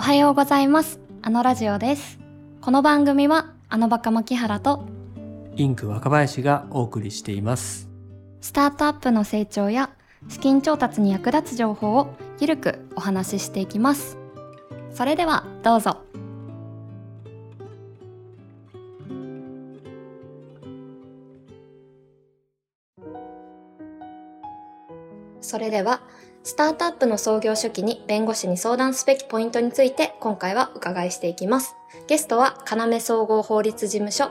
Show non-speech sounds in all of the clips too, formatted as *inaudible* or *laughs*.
おはようございます。あのラジオです。この番組は、あのバカ牧原と、インク若林がお送りしています。スタートアップの成長や資金調達に役立つ情報をゆるくお話ししていきます。それではどうぞ。それでは、スタートアップの創業初期に弁護士に相談すべきポイントについて今回は伺いしていきます。ゲストは、要総合法律事務所、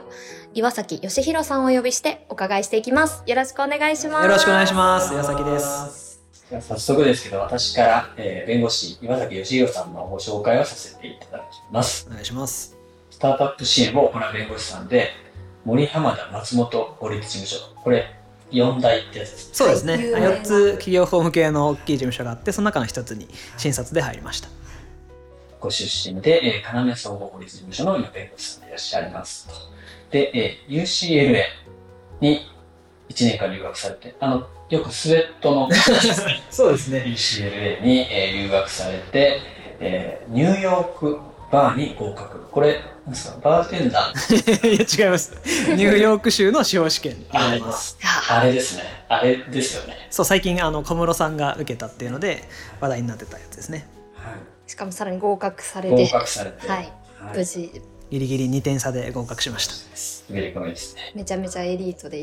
岩崎義弘さんをお呼びしてお伺いしていきます。よろしくお願いします。よろしくお願いします。岩崎です。早速ですけど、私から、えー弁護士岩崎義弘さんのご紹介をさせていただきます。お願いします。スタートアップ支援を行う弁護士さんで、森浜田松本法律事務所。これ、4大ってやつです。そうですね。はい有名な4つ企業法務系の大きい事務所があって、その中の一つに診察で入りました。ご出身で、えー、要総合法律事務所の今弁護士さんでいらっしゃいますと。で、えー UCLA に1年間留学されて、あの、よくスウェットのそうですね。UCLA に、えー留学されて、えーニューヨークバーに合格。これ、なんですか、バーテンダー *laughs* いや、違います。ニューヨーク州の司法試験になります。あれですね。あれですよね。そう、最近、あの、小室さんが受けたっていうので、話題になってたやつですね。しかもさらに合格され合て、格されて、はい、はい無事、ギリギリ2点差で合格しました。めちゃめちゃエリートで。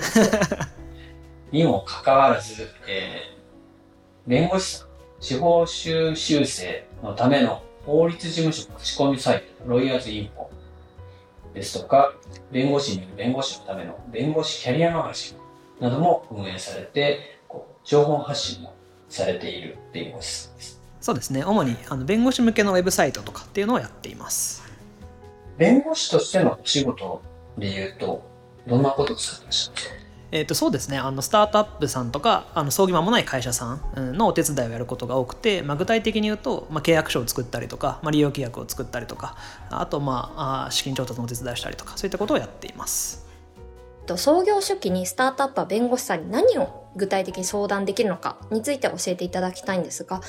*laughs* にもかかわらず、えー弁護士司法修習生のための法律事務所口コミサイト、ロイヤーズインフォですとか、弁護士による弁護士のための弁護士キャリアマガジンなども運営されて、こう情報発信もされている弁護士さんです。そうですね。主にあの弁護士向けのウェブサイトとかっていうのをやっています。弁護士としてのお仕事で言うと、どんなことをされてましたえー、とそうですねあのスタートアップさんとかあの創業間もない会社さんのお手伝いをやることが多くて、まあ、具体的に言うと、まあ、契約書を作ったりとか、まあ、利用規約を作ったりとかあと、まあ、あ資金調達のお手伝いしたりとかそういったことをやっています。と創業初期にスタートアップは弁護士さんに何を具体的に相談できるのかについて教えていただきたいんですが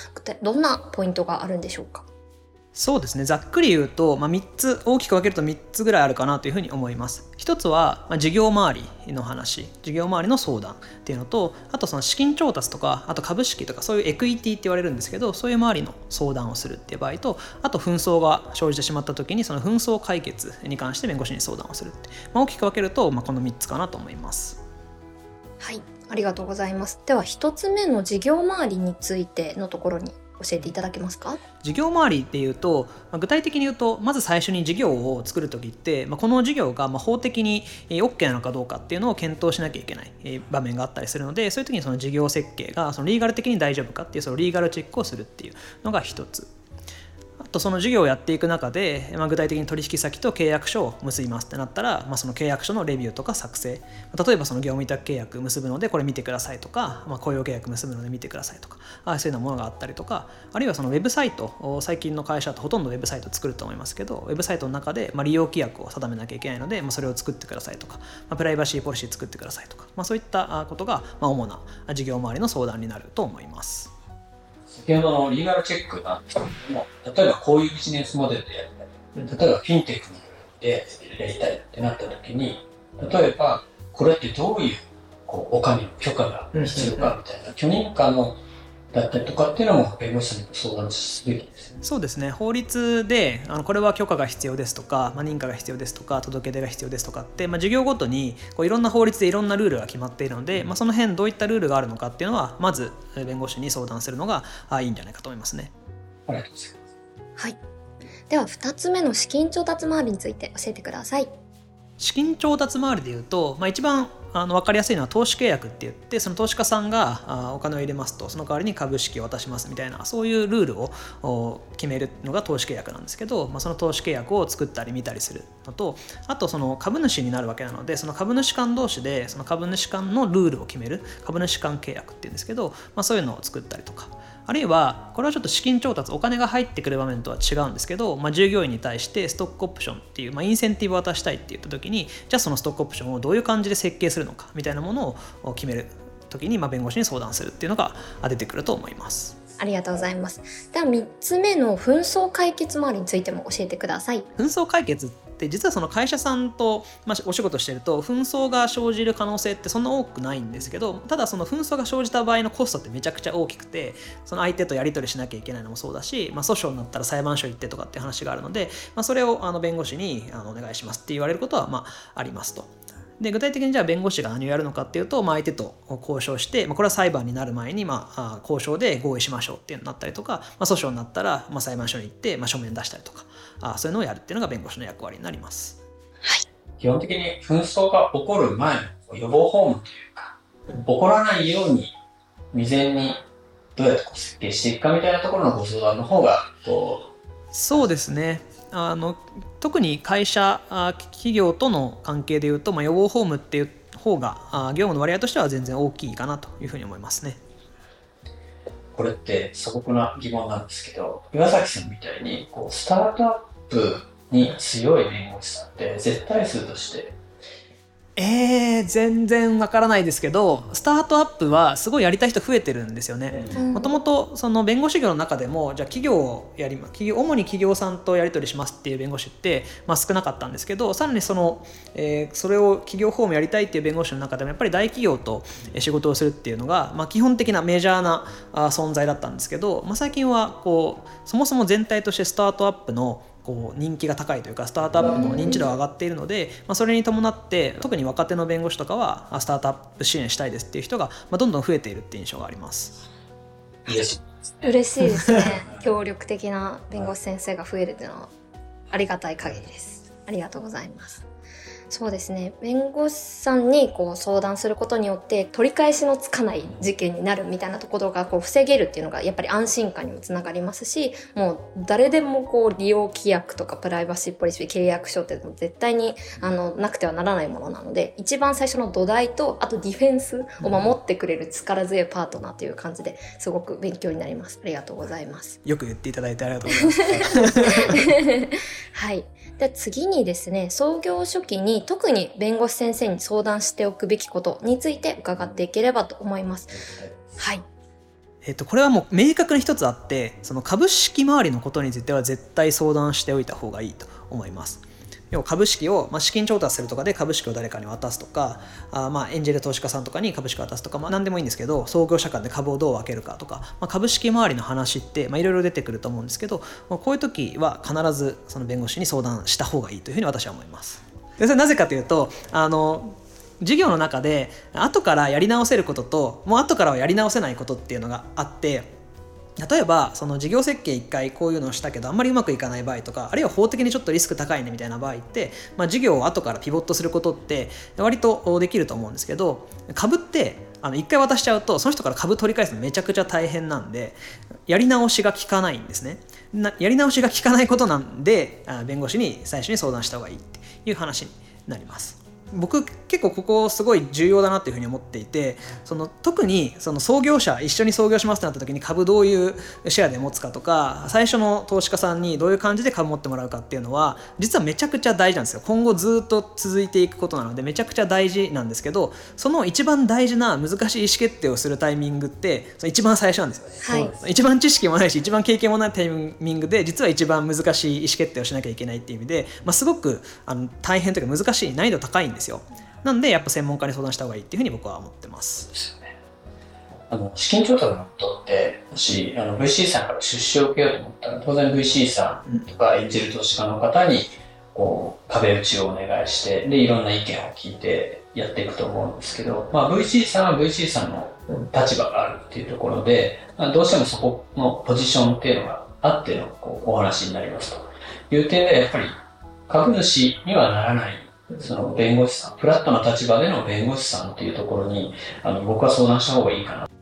どんなポイントがあるんでしょうか？そうですね。ざっくり言うと、まあ、3つ大きく分けると3つぐらいあるかなというふうに思います。一つは、まあ、事業周りの話。事業周りの相談っていうのとあとその資金調達とかあと株式とかそういうエクイティって言われるんですけどそういう周りの相談をするっていう場合とあと紛争が生じてしまった時にその紛争解決に関して弁護士に相談をするって、まあ、大きく分けると、まあ、この3つかなと思います。はい。ありがとうございます。では一つ目の事業周りについてのところに教えていただけますか？事業周りっていうと、まあ具体的に言うとまず最初に事業を作る時って、まあ、この事業がまあ法的に OK なのかどうかっていうのを検討しなきゃいけない場面があったりするのでそういう時にその事業設計がそのリーガル的に大丈夫かっていうそのリーガルチェックをするっていうのが一つ。とその事業をやっていく中で、まあ、具体的に取引先と契約書を結びますってなったら、まあ、その契約書のレビューとか作成例えばその業務委託契約結ぶのでこれ見てくださいとか、まあ、雇用契約結ぶので見てくださいとかあそういうようなものがあったりとかあるいはそのウェブサイト最近の会社だとほとんどウェブサイト作ると思いますけどウェブサイトの中で、まあ、利用規約を定めなきゃいけないので、まあ、それを作ってくださいとか、まあ、プライバシーポリシー作ってくださいとか、まあ、そういったことが、ま、主な事業周りの相談になると思います。先ほどのリーガルチェックなんですけども、例えばこういうビジネスモデルでやりたい。例えばフィンテックでやりたいってなった時に、例えばこれってどういうこうお金の許可が必要かみたいな、許認可のだったりとかっていうのも弁護士さんに相談すべきですよね。そうですね法律であのこれは許可が必要ですとか、まあ、認可が必要ですとか届け出が必要ですとかって、まあ、事業ごとにこういろんな法律でいろんなルールが決まっているので、まあ、その辺どういったルールがあるのかっていうのはまずえー弁護士に相談するのがあいいんじゃないかと思いますね。ありがとうございます。はいでは二つ目の資金調達周りについて教えてください資金調達周りでいうと、まあ、一番あの分かりやすいのは投資契約って言ってその投資家さんがあお金を入れますとその代わりに株式を渡しますみたいなそういうルールを決めるのが投資契約なんですけど、まあ、その投資契約を作ったり見たりするのとあとその株主になるわけなのでその株主間同士でその株主間のルールを決める株主間契約っていうんですけど、まあ、そういうのを作ったりとか。あるいはこれはちょっと資金調達お金が入ってくる場面とは違うんですけど、まあ、従業員に対してストックオプションっていう、まあ、インセンティブを渡したいって言った時にじゃあそのストックオプションをどういう感じで設計するのかみたいなものを決める時に、まあ、弁護士に相談するっていうのが出てくると思います。ありがとうございます。では3つ目の紛争解決周りについても教えてください。紛争解決って実はその会社さんと、まあ、お仕事してると紛争が生じる可能性ってそんな多くないんですけどただその紛争が生じた場合のコストってめちゃくちゃ大きくてその相手とやり取りしなきゃいけないのもそうだし、まあ、訴訟になったら裁判所行ってとかって話があるので、まあ、それをあの弁護士にあのお願いしますって言われることはまありますと。で具体的にじゃあ弁護士が何をやるのかっていうと、まあ、相手と交渉して、まあ、これは裁判になる前に、まあ、交渉で合意しましょうっていうのになったりとか、まあ、訴訟になったら、まあ、裁判所に行って、まあ、書面出したりとかあそういうのをやるっていうのが弁護士の役割になります。基本的に紛争が起こる前の予防法務というか、起こらないように未然にどうやって設計していくかみたいなところのご相談の方がこうそうですねあの特に会社企業との関係でいうと、まあ、予防ホームっていう方が業務の割合としては全然大きいかなというふうに思いますね。これって素朴な疑問なんですけど岩崎さんみたいにこうスタートアップに強い弁護士さんって絶対数としてえー、全然わからないですけどスタートアップはすごいやりたい人増えてるんですよね。もともとその弁護士業の中でもじゃあ企業をやり企業主に企業さんとやり取りしますっていう弁護士って、まあ、少なかったんですけどさらにその、えー、それを企業法務やりたいっていう弁護士の中でもやっぱり大企業と仕事をするっていうのが、まあ、基本的なメジャーな存在だったんですけど、まあ、最近はこうそもそも全体としてスタートアップのこう人気が高いというかスタートアップの認知度が上がっているので、まあ、それに伴って特に若手の弁護士とかはスタートアップ支援したいですっていう人が、まあ、どんどん増えているっていう印象があります。嬉しいですね。*laughs* 協力的な弁護士先生が増えるっていうのはありがたい限りです。ありがとうございますそうですね。弁護士さんにこう相談することによって取り返しのつかない事件になるみたいなところがこう防げるっていうのがやっぱり安心感にもつながりますしもう誰でもこう利用規約とかプライバシーポリシー契約書って絶対にあのなくてはならないものなので一番最初の土台とあとディフェンスを守ってくれる力強いパートナーという感じですごく勉強になります。ありがとうございます。よく言っていただいてありがとうございます。*laughs* はいで次にですね創業初期に特に弁護士先生に相談しておくべきことについて伺っていければと思います。はい。えっと、これはもう明確に一つあってその株式周りのことについては絶対相談しておいた方がいいと思います。要は株式を、まあ、資金調達するとかで株式を誰かに渡すとかあまあエンジェル投資家さんとかに株式を渡すとか、まあ、何でもいいんですけど創業者間で株をどう分けるかとか、まあ、株式周りの話っていろいろ出てくると思うんですけど、まあ、こういう時は必ずその弁護士に相談した方がいいというふうに私は思います。でそれなぜかというとあの授業の中で後からやり直せることともう後からはやり直せないことっていうのがあって例えばその事業設計1回こういうのをしたけどあんまりうまくいかない場合とかあるいは法的にちょっとリスク高いねみたいな場合って、まあ、事業を後からピボットすることって割とできると思うんですけど株ってあの1回渡しちゃうとその人から株取り返すのめちゃくちゃ大変なんでやり直しが効かないんですね。やり直しが効かないことなんで弁護士に最初に相談した方がいいっていう話になります。僕結構ここすごい重要だなっていうふうに思っていてその特にその創業者一緒に創業しますってなった時に株どういうシェアで持つかとか最初の投資家さんにどういう感じで株持ってもらうかっていうのは実はめちゃくちゃ大事なんですよ。今後ずっと続いていくことなのでめちゃくちゃ大事なんですけどその一番大事な難しい意思決定をするタイミングってその一番最初なんですよね、はい、一番知識もないし一番経験もないタイミングで実は一番難しい意思決定をしなきゃいけないっていう意味で、まあ、すごくあの大変というか難しい難易度高いんですですよ。なんでやっぱ専門家に相談した方がいいっていうふうに僕は思ってます。あの資金調達のことってもしあの VC さんから出資を受けようと思ったら当然 VC さんとかエンジェル投資家の方にこう壁打ちをお願いしてでいろんな意見を聞いてやっていくと思うんですけど、まあ、VC さんは VC さんの立場があるっていうところで、まあ、どうしてもそこのポジションっていうのがあってのこうお話になりますと。いう点でやっぱり株主にはならないその弁護士さん、フラットな立場での弁護士さんっていうところに、あの、僕は相談した方がいいかな。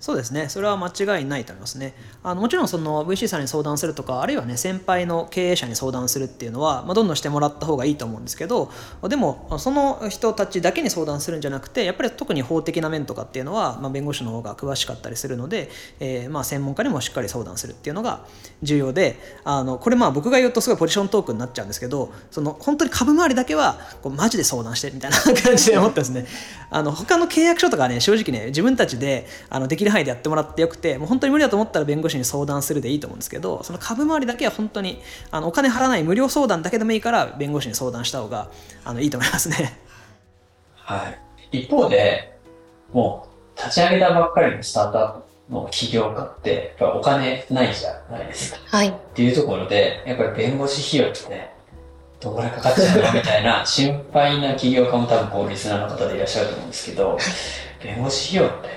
そうですね、それは間違いないと思いますね。あのもちろんその VC さんに相談するとか、あるいはね、先輩の経営者に相談するっていうのは、まあ、どんどんしてもらった方がいいと思うんですけど、でも、その人たちだけに相談するんじゃなくて、やっぱり特に法的な面とかっていうのは、まあ、弁護士の方が詳しかったりするので、えー、まあ専門家にもしっかり相談するっていうのが重要で、あのこれまあ僕が言うとすごいポジショントークになっちゃうんですけど、その本当に株回りだけはこうマジで相談してみたいな感じで思ってますね。あの他の契約書とかね、正直ね、自分たちであのできるる範囲でやってもらってよくてもう本当に無理だと思ったら弁護士に相談するでいいと思うんですけどその株回りだけは本当にあのお金払わない無料相談だけでもいいから弁護士に相談した方があのいいと思いますね。はい。一方で、もう、立ち上げたばっかりのスタートアップの起業家って、やっぱお金ないじゃないですか。はい。っていうところで、やっぱり弁護士費用ってね、どこらかかっちゃうのみたいな心配な起業家も多分こうリスナーの方でいらっしゃると思うんですけど、弁護士費用って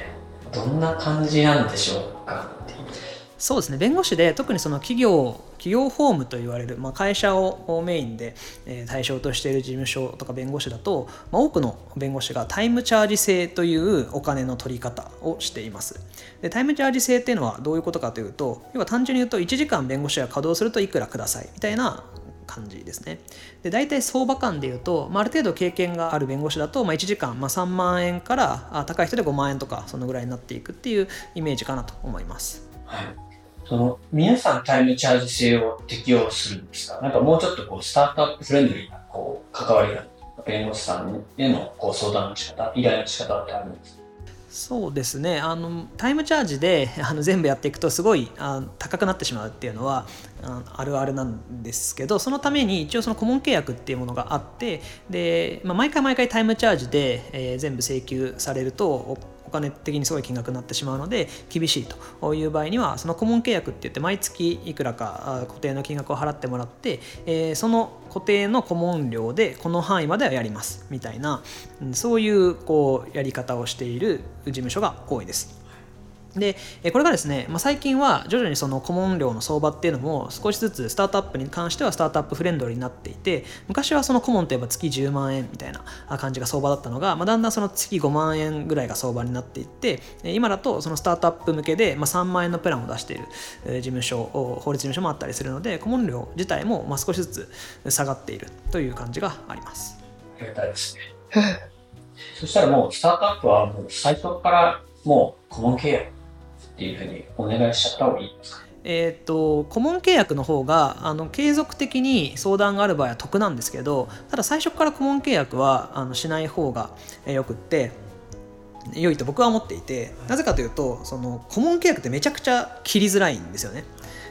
どんな感じなんでしょうかって。そうですね弁護士で特にその企業企業法務と言われる、まあ、会社をメインで、え対象としている事務所とか弁護士だと、まあ、多くの弁護士がタイムチャージ制というお金の取り方をしていますでタイムチャージ制っていうのはどういうことかというと要は単純に言うと1時間弁護士が稼働するといくらくださいみたいな感じですね。で大体相場感でいうと、まあ、ある程度経験がある弁護士だと、まあ、1時間、まあ、3万円からあ高い人で5万円とかそのぐらいになっていくっていうイメージかなと思います。はい。その、皆さんタイムチャージ制を適用するんですか？なんかもうちょっとこう、スタートアップフレンドリーな、こう、関わりが、弁護士さんへのこう相談の仕方、依頼の仕方ってあるんですか？そうですね。あのタイムチャージで *laughs* あの全部やっていくとすごいあ高くなってしまうっていうのはああるあるなんですけどそのために一応その顧問契約っていうものがあってで、まあ、毎回毎回タイムチャージで、えー全部請求されると金的にすごい金額になってしまうので厳しいという場合にはその顧問契約って言って毎月いくらか固定の金額を払ってもらって、えその固定の顧問料でこの範囲まではやりますみたいなそういうこうやり方をしている事務所が多いです。でこれがですね、まあ、最近は徐々にその顧問料の相場っていうのも少しずつスタートアップに関してはスタートアップフレンドリーになっていて昔はその顧問といえば月10万円みたいな感じが相場だったのが、まあ、だんだんその月5万円ぐらいが相場になっていって今だとそのスタートアップ向けで、まあ、3万円のプランを出している事務所法律事務所もあったりするので顧問料自体もまあ少しずつ下がっているという感じがあります。ありたいですね。そしたらもう、スタートアップはもう最初からもう顧問契約っていうふうにお願いしちゃった方がいいですか？えー、と顧問契約の方があの継続的に相談がある場合は得なんですけどただ最初から顧問契約はあのしない方がよくって良いと僕は思っていてなぜかというとその顧問契約ってめちゃくちゃ切りづらいんですよね。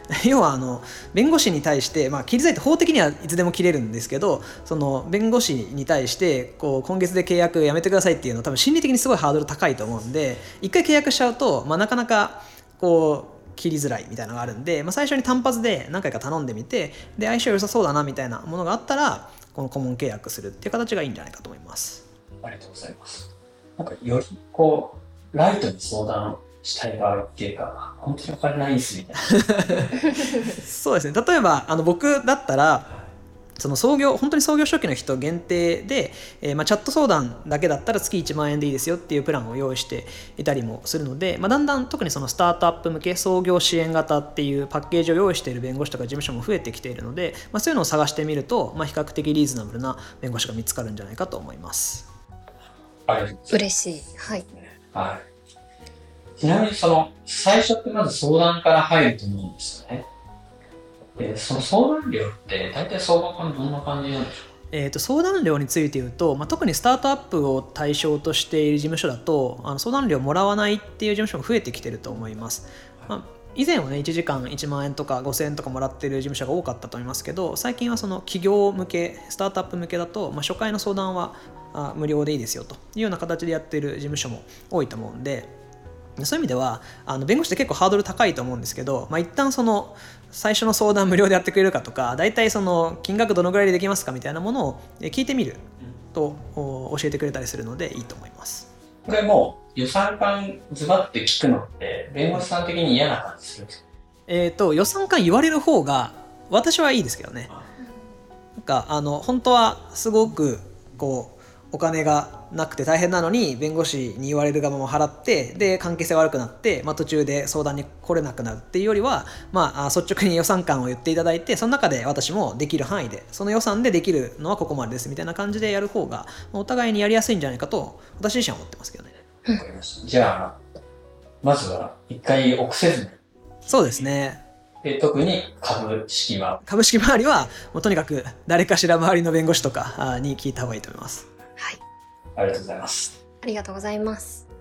*laughs* 要はあの弁護士に対して、まあ、切りづらいって法的にはいつでも切れるんですけどその弁護士に対してこう今月で契約やめてくださいっていうのは多分心理的にすごいハードル高いと思うんで一回契約しちゃうと、まあ、なかなかこう切りづらいみたいなのがあるんで、まあ、最初に単発で何回か頼んでみてで相性良さそうだなみたいなものがあったらこの顧問契約するっていう形がいいんじゃないかと思います。ありがとうございます。なんかよりこう、ライトに相談したい場合っていうか、本当にお金ないんですみたいな。そうですね例えばあの僕だったらその創業本当に創業初期の人限定で、えーまあ、チャット相談だけだったら月1万円でいいですよっていうプランを用意していたりもするので、まあ、だんだん特にそのスタートアップ向け創業支援型っていうパッケージを用意している弁護士とか事務所も増えてきているので、まあ、そういうのを探してみると、まあ、比較的リーズナブルな弁護士が見つかるんじゃないかと思います。ありがとうございます。嬉しい。はい。はい。ちなみにその、最初ってまず相談から入ると思うんですよね。で、その相談料って大体相場感どんな感じなんでしょえー、と相談料について言うと、まあ、特にスタートアップを対象としている事務所だとあの相談料もらわないっていう事務所も増えてきてると思います。まあ以前はね1時間1万円とか5000円とかもらってる事務所が多かったと思いますけど最近はその企業向けスタートアップ向けだと、まあ、初回の相談はあ無料でいいですよというような形でやってる事務所も多いと思うんでそういう意味ではあの弁護士って結構ハードル高いと思うんですけど、まあ、一旦その最初の相談無料でやってくれるかとか大体その金額どのぐらいでできますかみたいなものをえ聞いてみるとお教えてくれたりするのでいいと思います。うこれもう予算感ズバって聞くのって、弁護士さん的に嫌な感じするんですか？えっ、と予算感言われる方が私はいいですけどね。なんかあの本当はすごくこうお金がなくて大変なのに弁護士に言われる側も払ってで関係性悪くなって、まあ、途中で相談に来れなくなるっていうよりは、まあ、あ率直に予算感を言っていただいてその中で私もできる範囲でその予算でできるのはここまでですみたいな感じでやる方がまあお互いにやりやすいんじゃないかと私自身は思ってますけどね。わかりました。じゃあ、まずは一回臆せずに。そうですねで、特に株式は。株式周りはもうとにかく誰かしら周りの弁護士とかあに聞いた方がいいと思います。はい。ありがとうございます。ありがとうございます。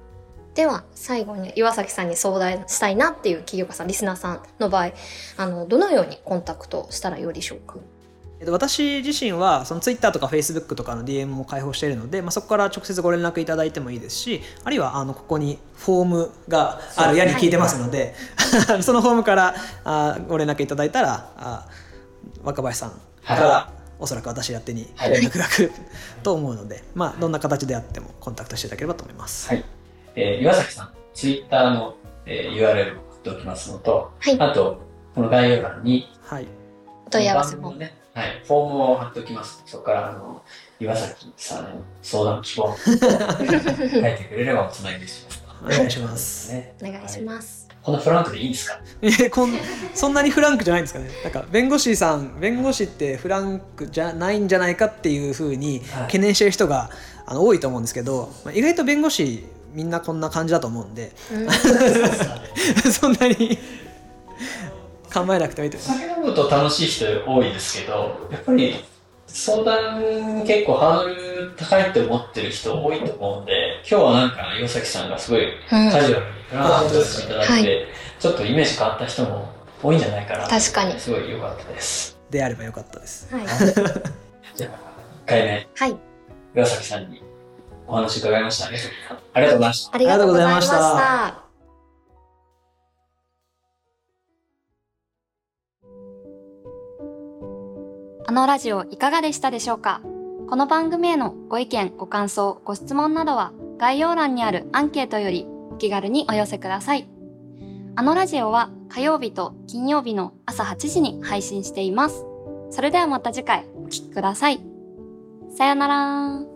では最後に岩崎さんに相談したいなっていう企業家さんリスナーさんの場合あのどのようにコンタクトしたらよいでしょうか？えっと私自身はその Twitter とか Facebook とかの DM も開放しているので、まあ、そこから直接ご連絡いただいてもいいですしあるいはあのここにフォームがあるやに聞いてますので、*laughs* そのフォームからあご連絡いただいたらあ若林さんから、はおそらく私宛てにはい連絡が来ると思うので、まあ、どんな形であってもコンタクトしていただければと思います。はい。えー岩崎さん、ツイッターの、えー URL を送っておきますのと、はいあと、この概要欄に、はい、お問い合わせもね、はい、フォームを貼っておきます。そこから、あの、岩崎さんへの相談希望、*laughs* 書いてくれればおつなぎします。お願いします。ね。お願いしす。ます、こんなフランクでいいんですか？えこんそんなにフランクじゃないんですかね。なんか弁護士さん弁護士ってフランクじゃないんじゃないかっていうふうにはい。懸念してる人があの多いと思うんですけど、まあ、意外と弁護士みんなこんな感じだと思うんで。うん。*laughs* そんなに構えなくてもいいと酒飲むと楽しい人多いですけど、やっぱり相談結構ハードル高いって思ってる人多いと思うんで、今日はなんか岩崎さんがすごいカジュアルにフランクとしていただいて、はい。ちょっとイメージ変わった人も多いんじゃないかな。確かに。すごい良かったです。であればよかったです。はい、*laughs* じゃあ、1回目、はい、岩崎さんにお話伺いました。ありがとうございました。ありがとうございましありがとうございまた。あのラジオいかがでしたでしょうか？この番組へのご意見、ご感想、ご質問などは概要欄にあるアンケートよりお気軽にお寄せください。あのラジオは火曜日と金曜日の朝8時に配信しています。それではまた次回お聴きください。さよなら